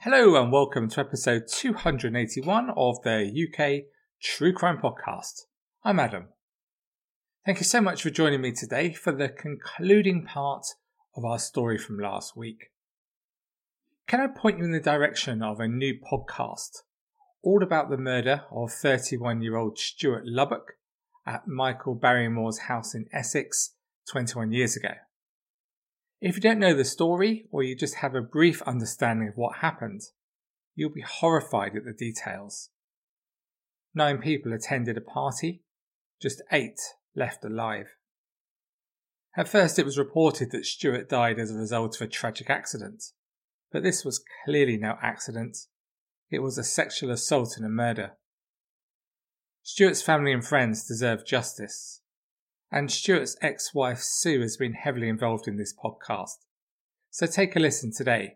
Hello and welcome to episode 281 of the UK True Crime Podcast. I'm Adam. Thank you so much for joining me today for the concluding part of our story from last week. Can I point you in the direction of a new podcast all about the murder of 31 year old Stuart Lubbock at Michael Barrymore's house in Essex 21 years ago? If you don't know the story, or you just have a brief understanding of what happened, you'll be horrified at the details. Nine people attended a party, just eight left alive. At first, it was reported that Stuart died as a result of a tragic accident, but this was clearly no accident. It was a sexual assault and a murder. Stuart's family and friends deserve justice, and Stuart's ex wife Sue has been heavily involved in this podcast. So take a listen today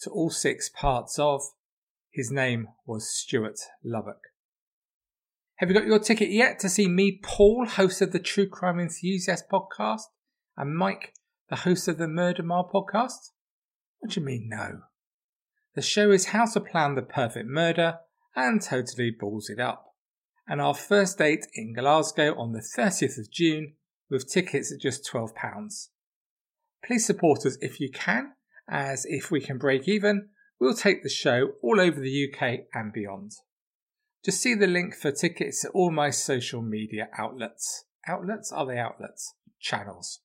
to all six parts of His Name Was Stuart Lubbock. Have you got your ticket yet to see me, Paul, host of the True Crime Enthusiast podcast, and Mike, the host of the Murder Mile podcast? What do you mean, no? The show is how to plan the perfect murder and totally balls it up and our first date in Glasgow on the 30th of June with tickets at just £12. Please support us if you can, as if we can break even, we'll take the show all over the UK and beyond. Just see the link for tickets at all my social media outlets. Outlets? Are they outlets? Channels.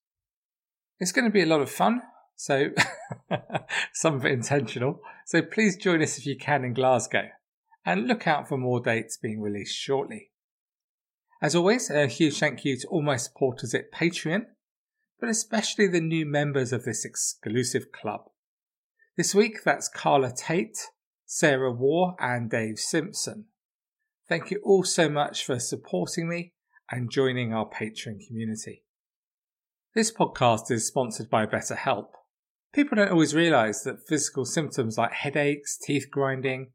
It's going to be a lot of fun, so some of it intentional. So please join us if you can in Glasgow and look out for more dates being released shortly. As always, a huge thank you to all my supporters at Patreon, but especially the new members of this exclusive club. This week, that's Carla Tate, Sarah War, and Dave Simpson. Thank you all so much for supporting me and joining our Patreon community. This podcast is sponsored by BetterHelp. People don't always realise that physical symptoms like headaches, teeth grinding,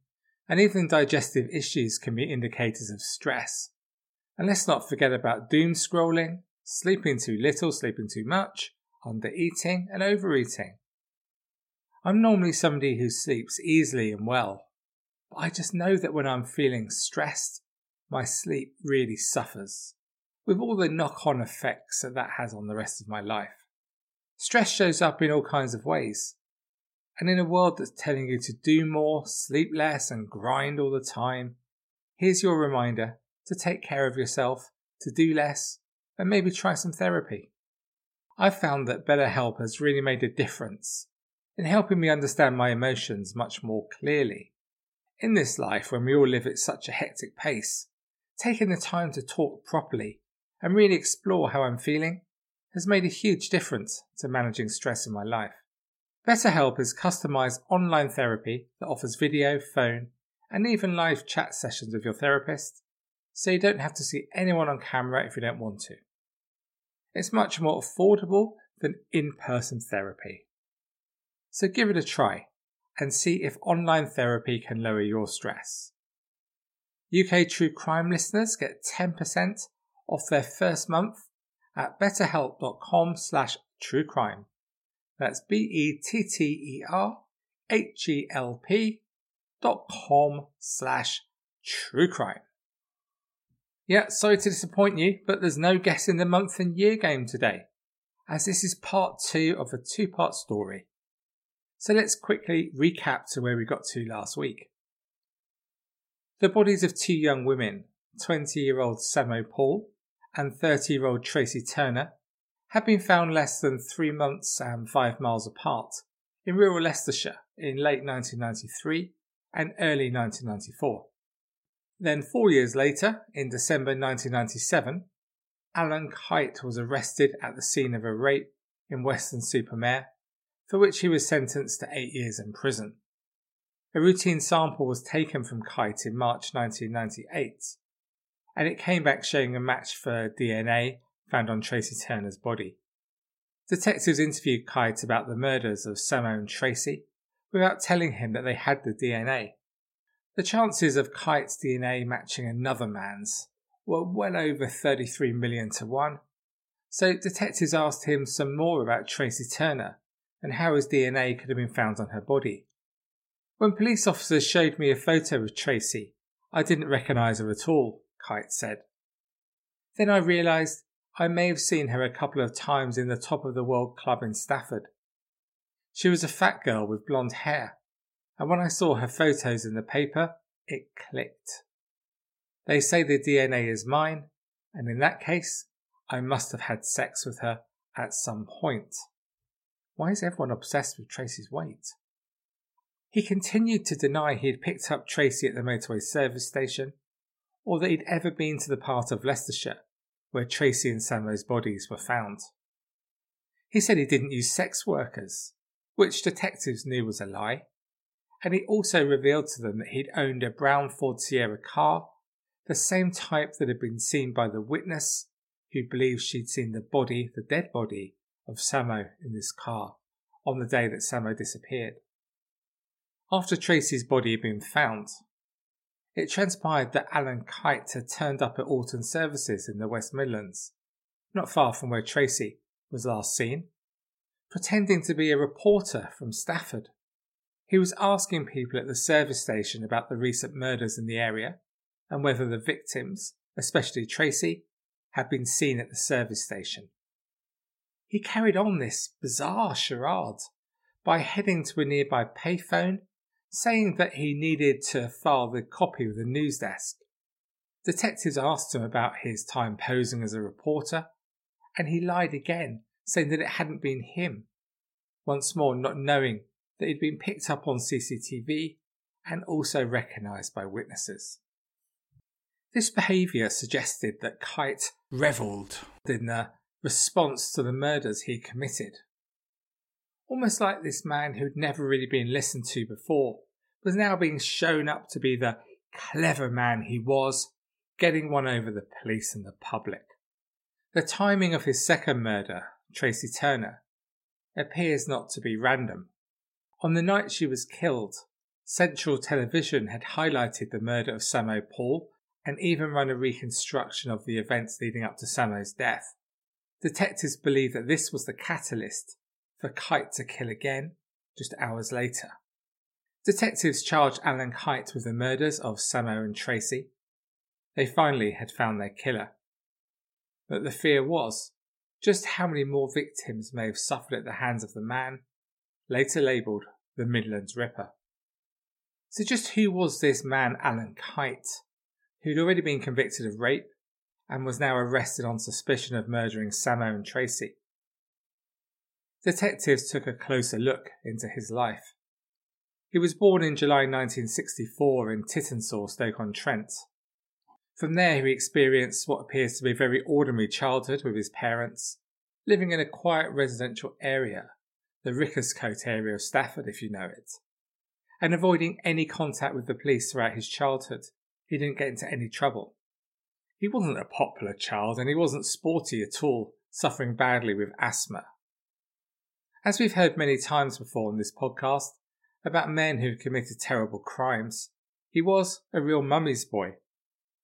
and even digestive issues can be indicators of stress. And let's not forget about doom scrolling, sleeping too little, sleeping too much, under eating, and overeating. I'm normally somebody who sleeps easily and well, but I just know that when I'm feeling stressed, my sleep really suffers, with all the knock on effects that that has on the rest of my life. Stress shows up in all kinds of ways, and in a world that's telling you to do more, sleep less, and grind all the time, here's your reminder to take care of yourself, to do less, and maybe try some therapy. I've found that BetterHelp has really made a difference in helping me understand my emotions much more clearly. In this life, when we all live at such a hectic pace, taking the time to talk properly and really explore how I'm feeling has made a huge difference to managing stress in my life. BetterHelp is customized online therapy that offers video, phone, and even live chat sessions with your therapist, so you don't have to see anyone on camera if you don't want to. It's much more affordable than in person therapy. So give it a try and see if online therapy can lower your stress. UK True Crime listeners get 10% off their first month at betterhelp.com slash truecrime. That's B E T T E R H E L P dot com slash true crime. Yeah, sorry to disappoint you, but there's no guessing the month and year game today, as this is part two of a two part story. So let's quickly recap to where we got to last week. The bodies of two young women, 20 year old Samo Paul and 30 year old Tracy Turner, had been found less than three months and five miles apart in rural Leicestershire in late 1993 and early 1994. Then, four years later, in December 1997, Alun Kyte was arrested at the scene of a rape in Weston-super-Mare, for which he was sentenced to eight years in prison. A routine sample was taken from Kyte in March 1998, and it came back showing a match for DNA found on Tracy Turner's body. Detectives interviewed Kyte about the murders of Samo and Tracy without telling him that they had the DNA. The chances of Kyte's DNA matching another man's were well over 33 million to 1, so detectives asked him some more about Tracy Turner and how his DNA could have been found on her body. When police officers showed me a photo of Tracy, I didn't recognise her at all, Kyte said. Then I realised I may have seen her a couple of times in the Top of the World club in Stafford. She was a fat girl with blonde hair, and when I saw her photos in the paper, it clicked. They say the DNA is mine, and in that case, I must have had sex with her at some point. Why is everyone obsessed with Tracy's weight? He continued to deny he had picked up Tracy at the motorway service station, or that he'd ever been to the part of Leicestershire where Tracy and Samo's bodies were found. He said he didn't use sex workers, which detectives knew was a lie, and he also revealed to them that he'd owned a brown Ford Sierra car, the same type that had been seen by the witness who believed she'd seen the body, the dead body, of Samo in this car on the day that Samo disappeared. After Tracy's body had been found, it transpired that Alun Kyte had turned up at Alton Services in the West Midlands, not far from where Tracy was last seen, pretending to be a reporter from Stafford. He was asking people at the service station about the recent murders in the area and whether the victims, especially Tracy, had been seen at the service station. He carried on this bizarre charade by heading to a nearby payphone, saying that he needed to file the copy with the news desk. Detectives asked him about his time posing as a reporter, and he lied again, saying that it hadn't been him, once more not knowing that he'd been picked up on CCTV and also recognised by witnesses. This behaviour suggested that Kyte revelled in the response to the murders he committed. Almost like this man who'd never really been listened to before was now being shown up to be the clever man he was, getting one over the police and the public. The timing of his second murder, Tracy Turner, appears not to be random. On the night she was killed, Central Television had highlighted the murder of Samo Paul and even run a reconstruction of the events leading up to Samo's death. Detectives believe that this was the catalyst for Kyte to kill again just hours later. Detectives charged Alun Kyte with the murders of Samo and Tracy. They finally had found their killer. But the fear was just how many more victims may have suffered at the hands of the man, later labelled the Midlands Ripper. So, just who was this man, Alun Kyte? who'd already been convicted of rape and was now arrested on suspicion of murdering Samo and Tracy. Detectives took a closer look into his life. He was born in July 1964 in Tittensor, Stoke-on-Trent. From there, he experienced what appears to be a very ordinary childhood with his parents, living in a quiet residential area, the Rickerscote area of Stafford, if you know it, and avoiding any contact with the police throughout his childhood he didn't get into any trouble. He wasn't a popular child and he wasn't sporty at all, suffering badly with asthma. As we've heard many times before in this podcast about men who've committed terrible crimes, he was a real mummy's boy,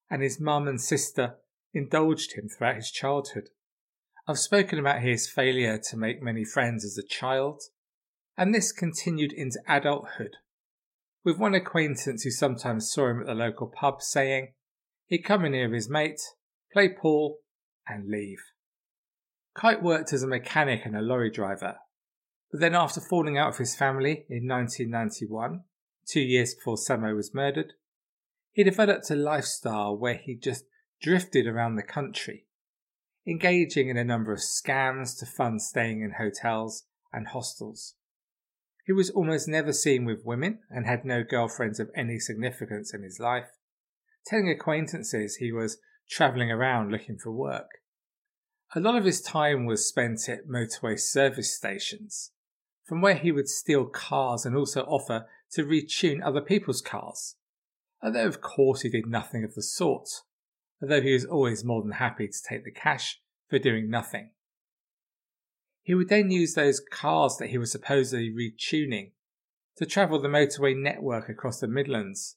and his mum and sister indulged him throughout his childhood. I've spoken about his failure to make many friends as a child, and this continued into adulthood with one acquaintance who sometimes saw him at the local pub saying he'd come in here with his mate, play pool, and leave. Kyte worked as a mechanic and a lorry driver, but then after falling out with his family in 1991, two years before Samo was murdered, he developed a lifestyle where he just drifted around the country, engaging in a number of scams to fund staying in hotels and hostels. He was almost never seen with women and had no girlfriends of any significance in his life, telling acquaintances he was travelling around looking for work. A lot of his time was spent at motorway service stations, from where he would steal cars and also offer to retune other people's cars. Uh, although, of course, he did nothing of the sort, although he was always more than happy to take the cash for doing nothing. He would then use those cars that he was supposedly retuning to travel the motorway network across the Midlands,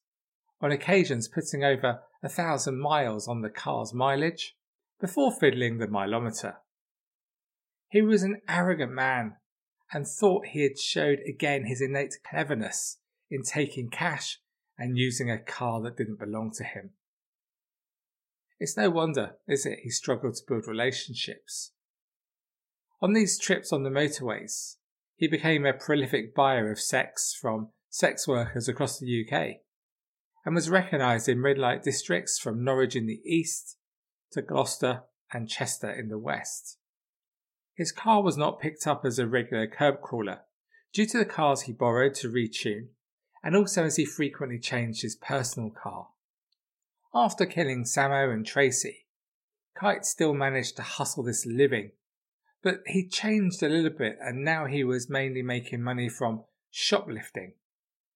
on occasions putting over a thousand miles on the car's mileage before fiddling the mileometer. He was an arrogant man and thought he had showed again his innate cleverness in taking cash and using a car that didn't belong to him. It's no wonder, is it, he struggled to build relationships. On these trips on the motorways, he became a prolific buyer of sex from sex workers across the UK and was recognised in red light districts from Norwich in the east to Gloucester and Chester in the west. His car was not picked up as a regular curb crawler due to the cars he borrowed to retune and also as he frequently changed his personal car. After killing Samo and Tracy, Kyte still managed to hustle this living, but he changed a little bit and now he was mainly making money from shoplifting,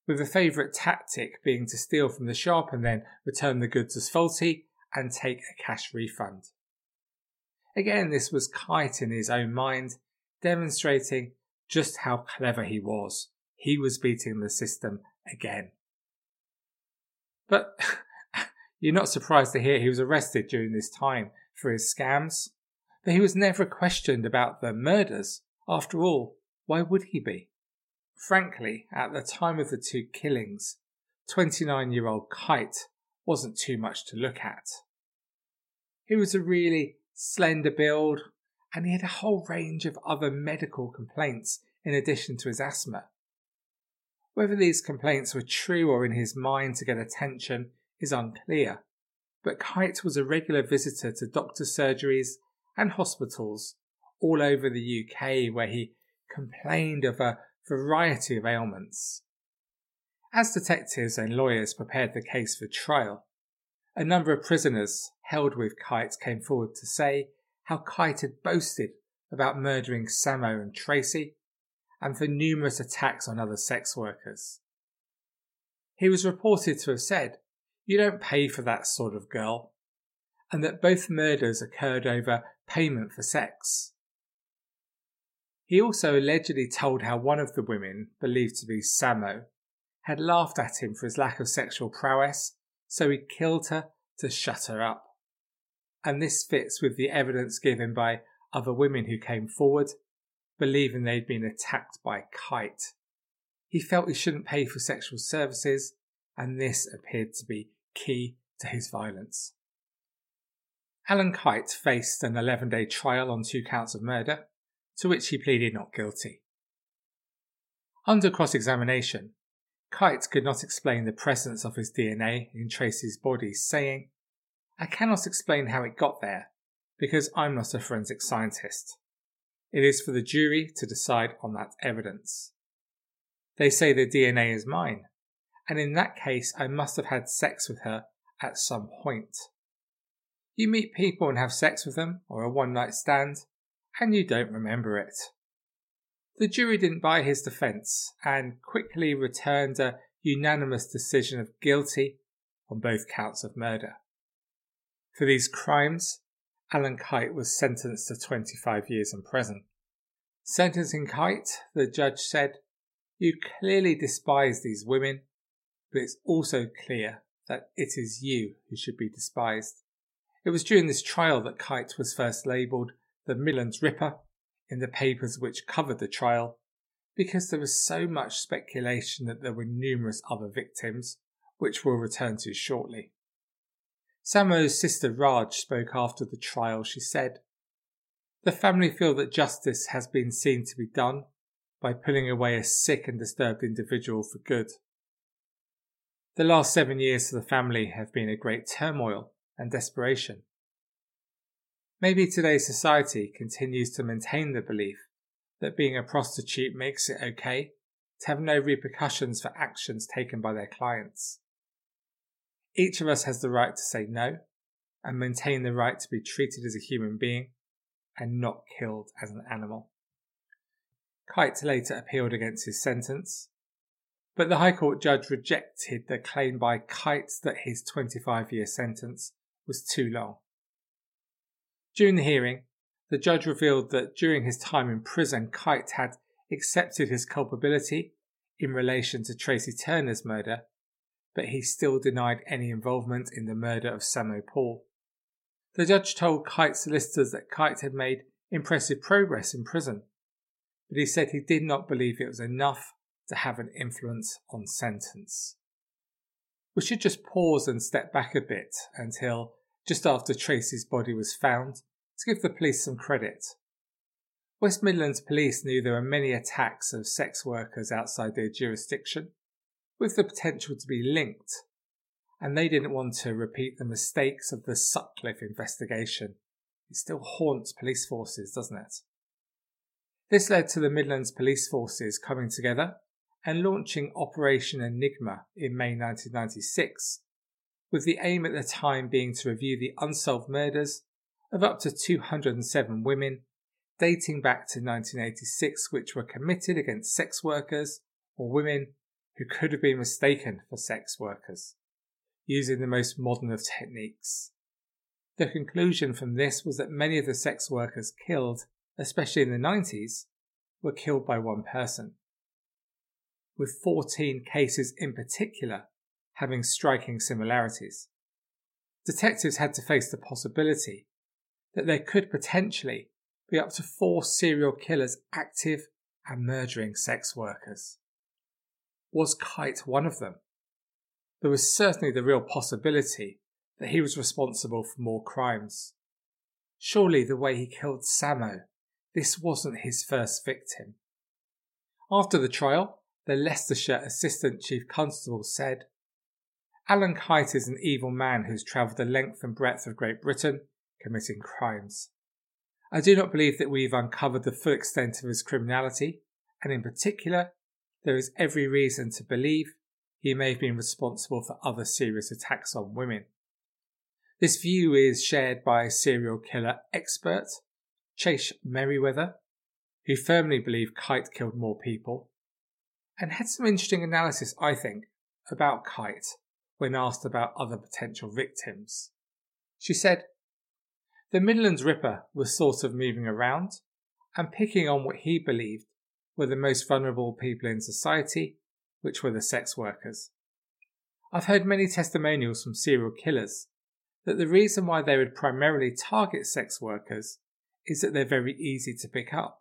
with a favourite tactic being to steal from the shop and then return the goods as faulty and take a cash refund. Again, this was Kyte in his own mind, demonstrating just how clever he was. He was beating the system again. But you're not surprised to hear he was arrested during this time for his scams, but he was never questioned about the murders. After all, why would he be? Frankly, at the time of the two killings, 29 year old Kyte wasn't too much to look at. He was a really slender build, and he had a whole range of other medical complaints in addition to his asthma. Whether these complaints were true or in his mind to get attention is unclear, but Kyte was a regular visitor to doctor surgeries and hospitals all over the UK where he complained of a variety of ailments. As detectives and lawyers prepared the case for trial, a number of prisoners held with Kyte came forward to say how Kyte had boasted about murdering Samo and Tracy and for numerous attacks on other sex workers. He was reported to have said, You don't pay for that sort of girl, and that both murders occurred over payment for sex. He also allegedly told how one of the women, believed to be Samo, had laughed at him for his lack of sexual prowess so he killed her to shut her up. And this fits with the evidence given by other women who came forward, believing they'd been attacked by Kyte. He felt he shouldn't pay for sexual services, and this appeared to be key to his violence. Alun Kyte faced an 11 day trial on two counts of murder, to which he pleaded not guilty. Under cross examination, Kyte could not explain the presence of his DNA in Tracy's body, saying, I cannot explain how it got there, because I'm not a forensic scientist. It is for the jury to decide on that evidence. They say the DNA is mine, and in that case I must have had sex with her at some point. You meet people and have sex with them, or a one night stand, and you don't remember it. The jury didn't buy his defence and quickly returned a unanimous decision of guilty on both counts of murder. For these crimes, Alun Kyte was sentenced to 25 years in prison. Sentencing Kyte, the judge said, You clearly despise these women, but it's also clear that it is you who should be despised. It was during this trial that Kyte was first labelled the Midlands Ripper in the papers which covered the trial because there was so much speculation that there were numerous other victims, which we'll return to shortly. Samo's sister Raj spoke after the trial. She said, The family feel that justice has been seen to be done by pulling away a sick and disturbed individual for good. The last seven years for the family have been a great turmoil and desperation. Maybe today's society continues to maintain the belief that being a prostitute makes it okay to have no repercussions for actions taken by their clients. Each of us has the right to say no and maintain the right to be treated as a human being and not killed as an animal. Kyte later appealed against his sentence, but the High Court judge rejected the claim by Kyte that his 25 year sentence was too long. During the hearing, the judge revealed that during his time in prison, Kyte had accepted his culpability in relation to Tracy Turner's murder, but he still denied any involvement in the murder of Samo Paul. The judge told Kyte's solicitors that Kyte had made impressive progress in prison, but he said he did not believe it was enough to have an influence on sentence. We should just pause and step back a bit until just after Tracy's body was found to give the police some credit. West Midlands Police knew there were many attacks of sex workers outside their jurisdiction, with the potential to be linked, and they didn't want to repeat the mistakes of the Sutcliffe investigation. It still haunts police forces, doesn't it? This led to the Midlands Police Forces coming together and launching Operation Enigma in May 1996, with the aim at the time being to review the unsolved murders of up to 207 women dating back to 1986 which were committed against sex workers or women who could have been mistaken for sex workers, using the most modern of techniques. The conclusion from this was that many of the sex workers killed, especially in the 90s, were killed by one person with 14 cases in particular having striking similarities. Detectives had to face the possibility that there could potentially be up to four serial killers active and murdering sex workers. Was Kyte one of them? There was certainly the real possibility that he was responsible for more crimes. Surely the way he killed Samo, this wasn't his first victim. After the trial, the Leicestershire Assistant Chief Constable said, Alun Kyte is an evil man who's travelled the length and breadth of Great Britain committing crimes. I do not believe that we've uncovered the full extent of his criminality, and in particular, there is every reason to believe he may have been responsible for other serious attacks on women. This view is shared by serial killer expert Chase Merriweather, who firmly believed Kyte killed more people and had some interesting analysis, I think, about Kyte when asked about other potential victims. She said, The Midlands Ripper was sort of moving around and picking on what he believed were the most vulnerable people in society, which were the sex workers. I've heard many testimonials from serial killers that the reason why they would primarily target sex workers is that they're very easy to pick up.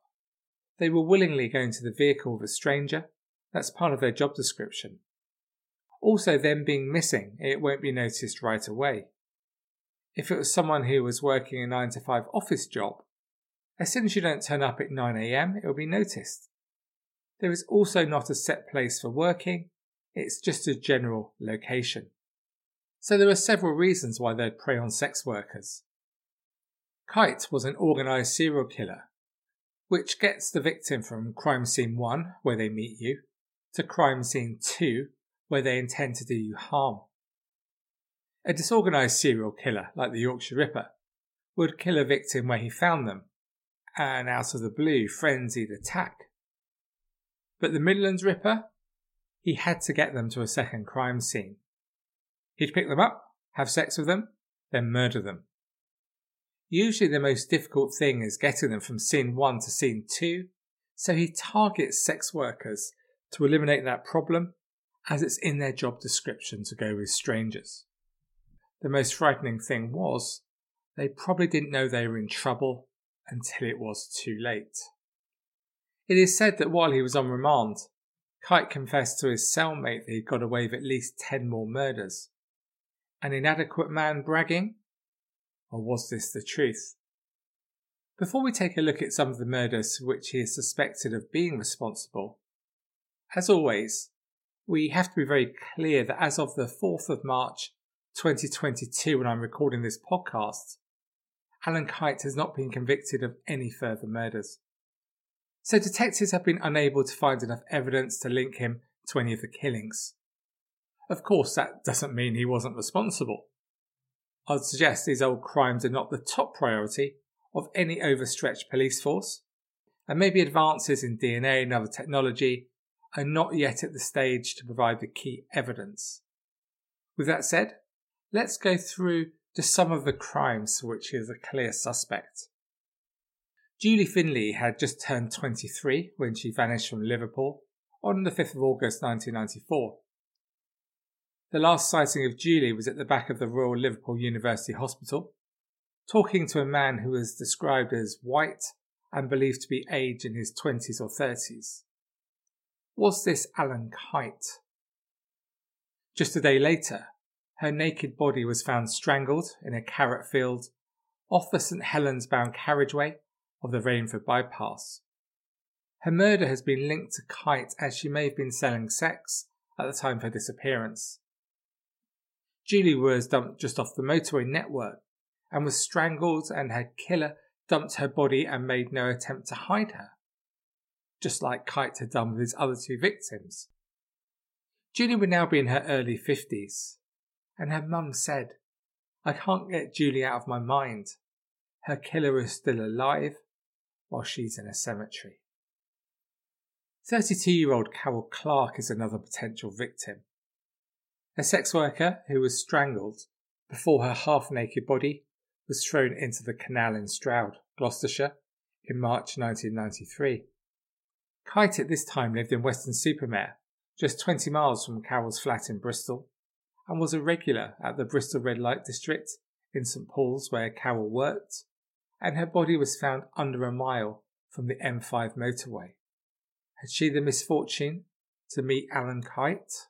They will willingly go into the vehicle of a stranger that's part of their job description. Also, them being missing, it won't be noticed right away. If it was someone who was working a 9 to 5 office job, as soon as you don't turn up at 9am, it will be noticed. There is also not a set place for working, it's just a general location. So there are several reasons why they'd prey on sex workers. Kyte was an organised serial killer, which gets the victim from crime scene 1, where they meet you, to crime scene 2, where they intend to do you harm. A disorganised serial killer, like the Yorkshire Ripper, would kill a victim where he found them, and out of the blue, frenzied attack. But the Midlands Ripper, he had to get them to a second crime scene. He'd pick them up, have sex with them, then murder them. Usually, the most difficult thing is getting them from scene 1 to scene 2, so he targets sex workers to eliminate that problem, as it's in their job description to go with strangers. The most frightening thing was they probably didn't know they were in trouble until it was too late. It is said that while he was on remand, Kyte confessed to his cellmate that he got away with at least 10 more murders. An inadequate man bragging? Or was this the truth? Before we take a look at some of the murders for which he is suspected of being responsible, as always, we have to be very clear that as of the 4th of March 2022, when I'm recording this podcast, Alun Kyte has not been convicted of any further murders. So detectives have been unable to find enough evidence to link him to any of the killings. Of course, that doesn't mean he wasn't responsible. I'd suggest these old crimes are not the top priority of any overstretched police force, and maybe advances in DNA and other technology are not yet at the stage to provide the key evidence. With that said, let's go through just some of the crimes for which he is a clear suspect. Julie Finley had just turned 23 when she vanished from Liverpool on the 5th of August 1994. The last sighting of Julie was at the back of the Royal Liverpool University Hospital, talking to a man who was described as white and believed to be aged in his 20s or 30s. Was this Alun Kyte? Just a day later, her naked body was found strangled in a carrot field off the St Helens bound carriageway of the Rainford bypass. Her murder has been linked to Kyte as she may have been selling sex at the time of her disappearance. Julie was dumped just off the motorway network and was strangled, and her killer dumped her body and made no attempt to hide her, just like Kyte had done with his other two victims. Julie would now be in her early 50s, and her mum said, I can't get Julie out of my mind. Her killer is still alive while she's in a cemetery. 32 year old Carol Clark is another potential victim. A sex worker who was strangled before her half naked body was thrown into the canal in Stroud, Gloucestershire, in March 1993. Kyte at this time lived in Weston-super-Mare, just 20 miles from Carol's flat in Bristol, and was a regular at the Bristol Red Light District in St Paul's where Carol worked, and her body was found under a mile from the M5 motorway. Had she the misfortune to meet Alun Kyte?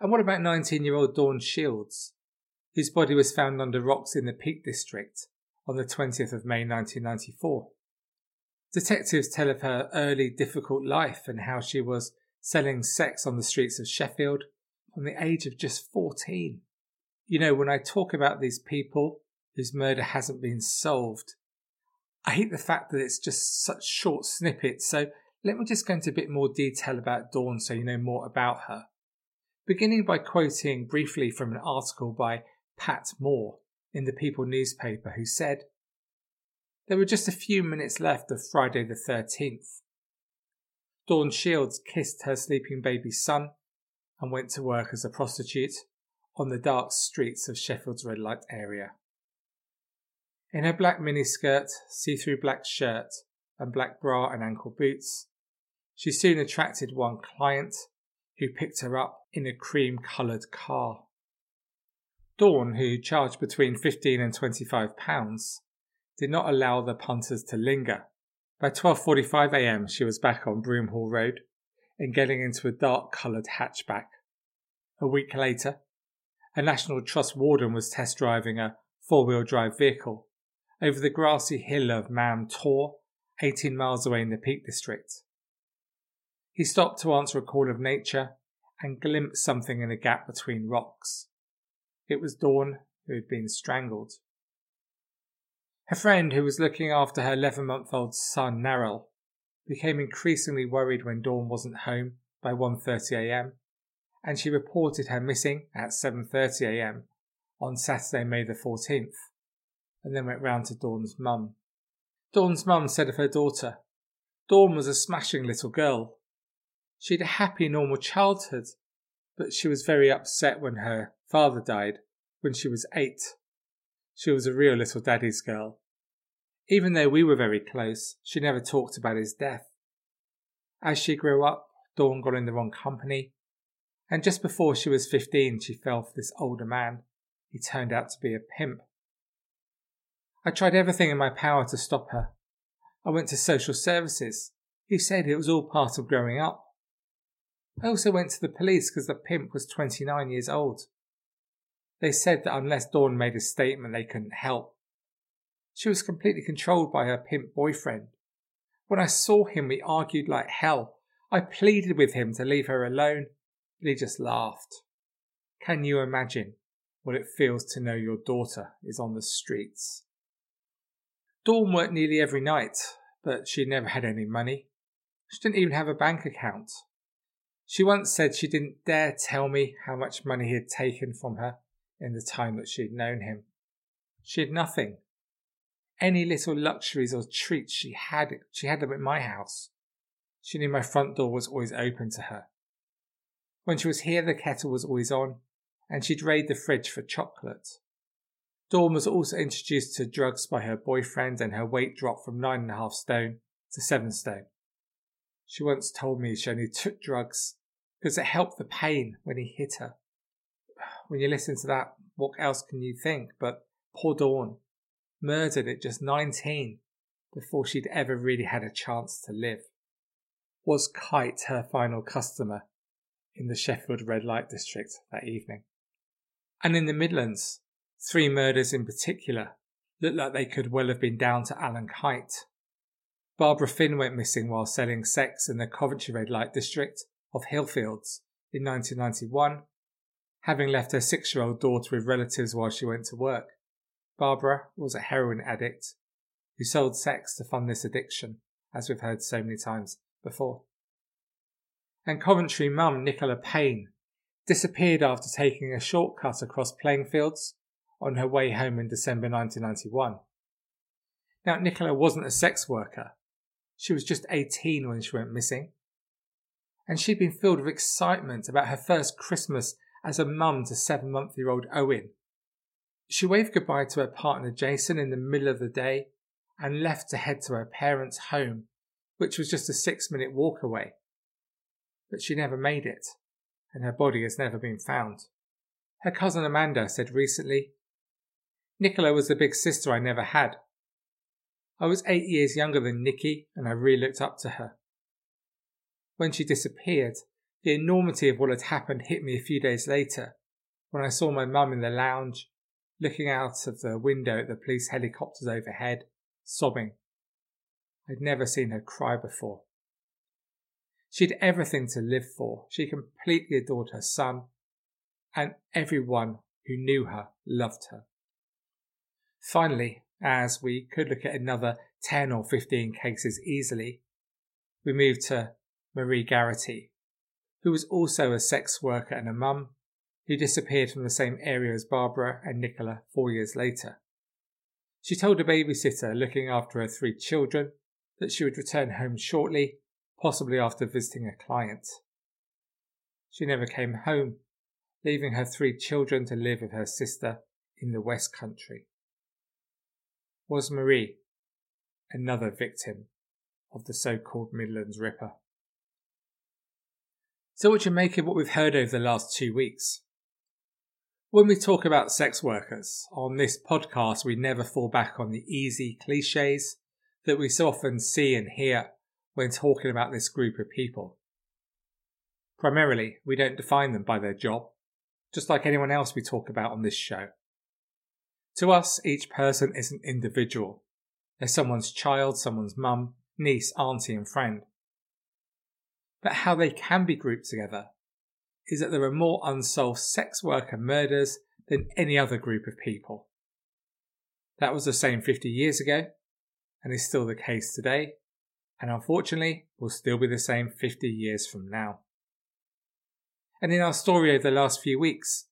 And what about 19 year old Dawn Shields, whose body was found under rocks in the Peak District on the 20th of May 1994? Detectives tell of her early difficult life and how she was selling sex on the streets of Sheffield from the age of just 14. You know, when I talk about these people whose murder hasn't been solved, I hate the fact that it's just such short snippets. So let me just go into a bit more detail about Dawn so you know more about her. Beginning by quoting briefly from an article by Pat Moore in the People newspaper, who said, There were just a few minutes left of Friday the 13th. Dawn Shields kissed her sleeping baby son and went to work as a prostitute on the dark streets of Sheffield's red light area. In her black miniskirt, see through black shirt, and black bra and ankle boots, she soon attracted one client who picked her up in a cream coloured car. Dawn, who charged between 15 and 25 pounds, did not allow the punters to linger. By 12:45 a.m., she was back on Broomhall Road, and getting into a dark coloured hatchback. A week later, a National Trust warden was test driving a four wheel drive vehicle over the grassy hill of Mam Tor, 18 miles away in the Peak District. He stopped to answer a call of nature and glimpsed something in a gap between rocks. It was Dawn, who had been strangled. Her friend, who was looking after her 11 month old son, Narel, became increasingly worried when Dawn wasn't home by 1.30am, and she reported her missing at 7.30am on Saturday, May the 14th, and then went round to Dawn's mum. Dawn's mum said of her daughter, Dawn was a smashing little girl. She had a happy, normal childhood, but she was very upset when her father died when she was eight. She was a real little daddy's girl. Even though we were very close, she never talked about his death. As she grew up, Dawn got in the wrong company, and just before she was 15, she fell for this older man. He turned out to be a pimp. I tried everything in my power to stop her. I went to social services. He said it was all part of growing up. I also went to the police because the pimp was 29 years old. They said that unless Dawn made a statement, they couldn't help. She was completely controlled by her pimp boyfriend. When I saw him, we argued like hell. I pleaded with him to leave her alone, but he just laughed. Can you imagine what it feels to know your daughter is on the streets? Dawn worked nearly every night, but she never had any money. She didn't even have a bank account. She once said she didn't dare tell me how much money he had taken from her in the time that she'd known him. She had nothing. Any little luxuries or treats she had, she had them at my house. She knew my front door was always open to her. When she was here, the kettle was always on, and she'd raid the fridge for chocolate. Dawn was also introduced to drugs by her boyfriend, and her weight dropped from nine and a half stone to seven stone. She once told me she only took drugs because it helped the pain when he hit her. When you listen to that, what else can you think? But poor Dawn, murdered at just 19 before she'd ever really had a chance to live. was Kyte her final customer in the Sheffield red light district that evening? And in the Midlands, three murders in particular looked like they could well have been down to Alun Kyte. Barbara Finn went missing while selling sex in the Coventry red light district of Hillfields in 1991, having left her six year old daughter with relatives while she went to work. Barbara was a heroin addict who sold sex to fund this addiction, as we've heard so many times before. And Coventry mum Nicola Payne disappeared after taking a shortcut across playing fields on her way home in December 1991. Now, Nicola wasn't a sex worker. She was just 18 when she went missing. And she'd been filled with excitement about her first Christmas as a mum to seven month year old Owen. She waved goodbye to her partner Jason in the middle of the day and left to head to her parents' home, which was just a six minute walk away. But she never made it, and her body has never been found. Her cousin Amanda said recently, Nicola was the big sister I never had. I was eight years younger than Nikki, and I really looked up to her. When she disappeared, the enormity of what had happened hit me a few days later when I saw my mum in the lounge, looking out of the window at the police helicopters overhead, sobbing. I'd never seen her cry before. She'd everything to live for. She completely adored her son, and everyone who knew her loved her. Finally, as we could look at another 10 or 15 cases easily, we moved to Marie Garrity, who was also a sex worker and a mum, who disappeared from the same area as Barbara and Nicola four years later. She told a babysitter looking after her three children that she would return home shortly, possibly after visiting a client. She never came home, leaving her three children to live with her sister in the West Country. Was Marie another victim of the so called Midlands Ripper? So, what do you make of what we've heard over the last two weeks? When we talk about sex workers on this podcast, we never fall back on the easy cliches that we so often see and hear when talking about this group of people. Primarily, we don't define them by their job, just like anyone else we talk about on this show. To us, each person is an individual. They're someone's child, someone's mum, niece, auntie, and friend but how they can be grouped together is that there are more unsolved sex worker murders than any other group of people. That was the same 50 years ago, and is still the case today, and unfortunately will still be the same 50 years from now. And in our story over the last few weeks,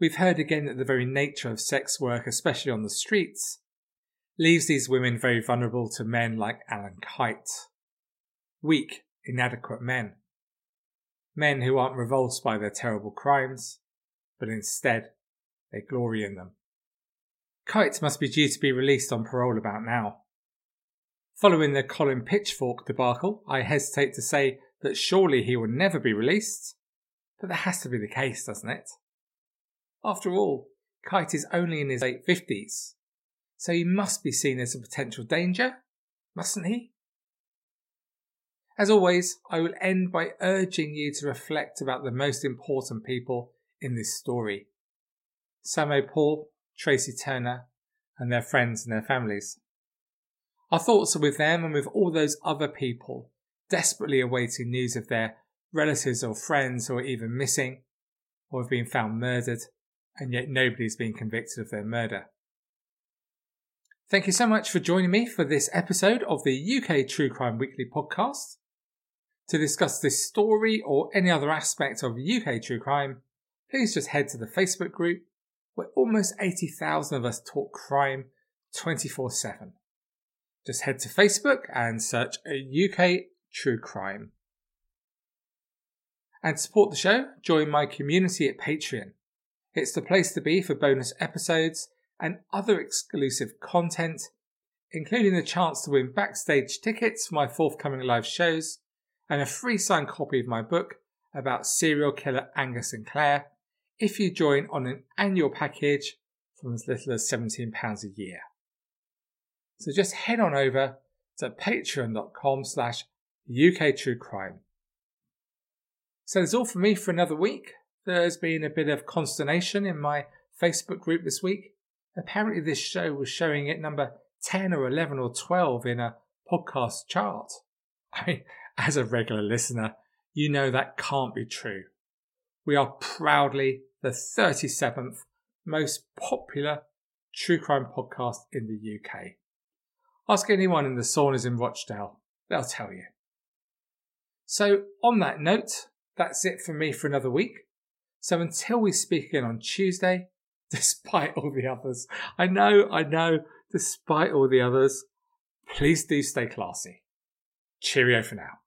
we've heard again that the very nature of sex work, especially on the streets, leaves these women very vulnerable to men like Alun Kyte. Weak inadequate men. Men who aren't revulsed by their terrible crimes, but instead they glory in them. Kyte must be due to be released on parole about now. Following the Colin Pitchfork debacle, I hesitate to say that surely he will never be released, but that has to be the case, doesn't it? After all, Kyte is only in his late 50s, so he must be seen as a potential danger, mustn't he? As always, I will end by urging you to reflect about the most important people in this story Samo Paul, Tracy Turner, and their friends and their families. Our thoughts are with them and with all those other people desperately awaiting news of their relatives or friends who are either missing or have been found murdered, and yet nobody's been convicted of their murder. Thank you so much for joining me for this episode of the UK True Crime Weekly podcast. To discuss this story or any other aspect of UK true crime, please just head to the Facebook group where almost 80,000 of us talk crime 24 7. Just head to Facebook and search UK True Crime. And support the show, join my community at Patreon. It's the place to be for bonus episodes and other exclusive content, including the chance to win backstage tickets for my forthcoming live shows and a free signed copy of my book about serial killer Angus Sinclair if you join on an annual package from as little as £17 a year. So just head on over to patreon.com slash UK Crime. So that's all for me for another week. There's been a bit of consternation in my Facebook group this week. Apparently, this show was showing at number 10 or 11 or 12 in a podcast chart. I mean, as a regular listener, you know that can't be true. We are proudly the 37th most popular true crime podcast in the UK. Ask anyone in the saunas in Rochdale, they'll tell you. So, on that note, that's it for me for another week. So, until we speak again on Tuesday, despite all the others, I know, I know, despite all the others, please do stay classy. Cheerio for now.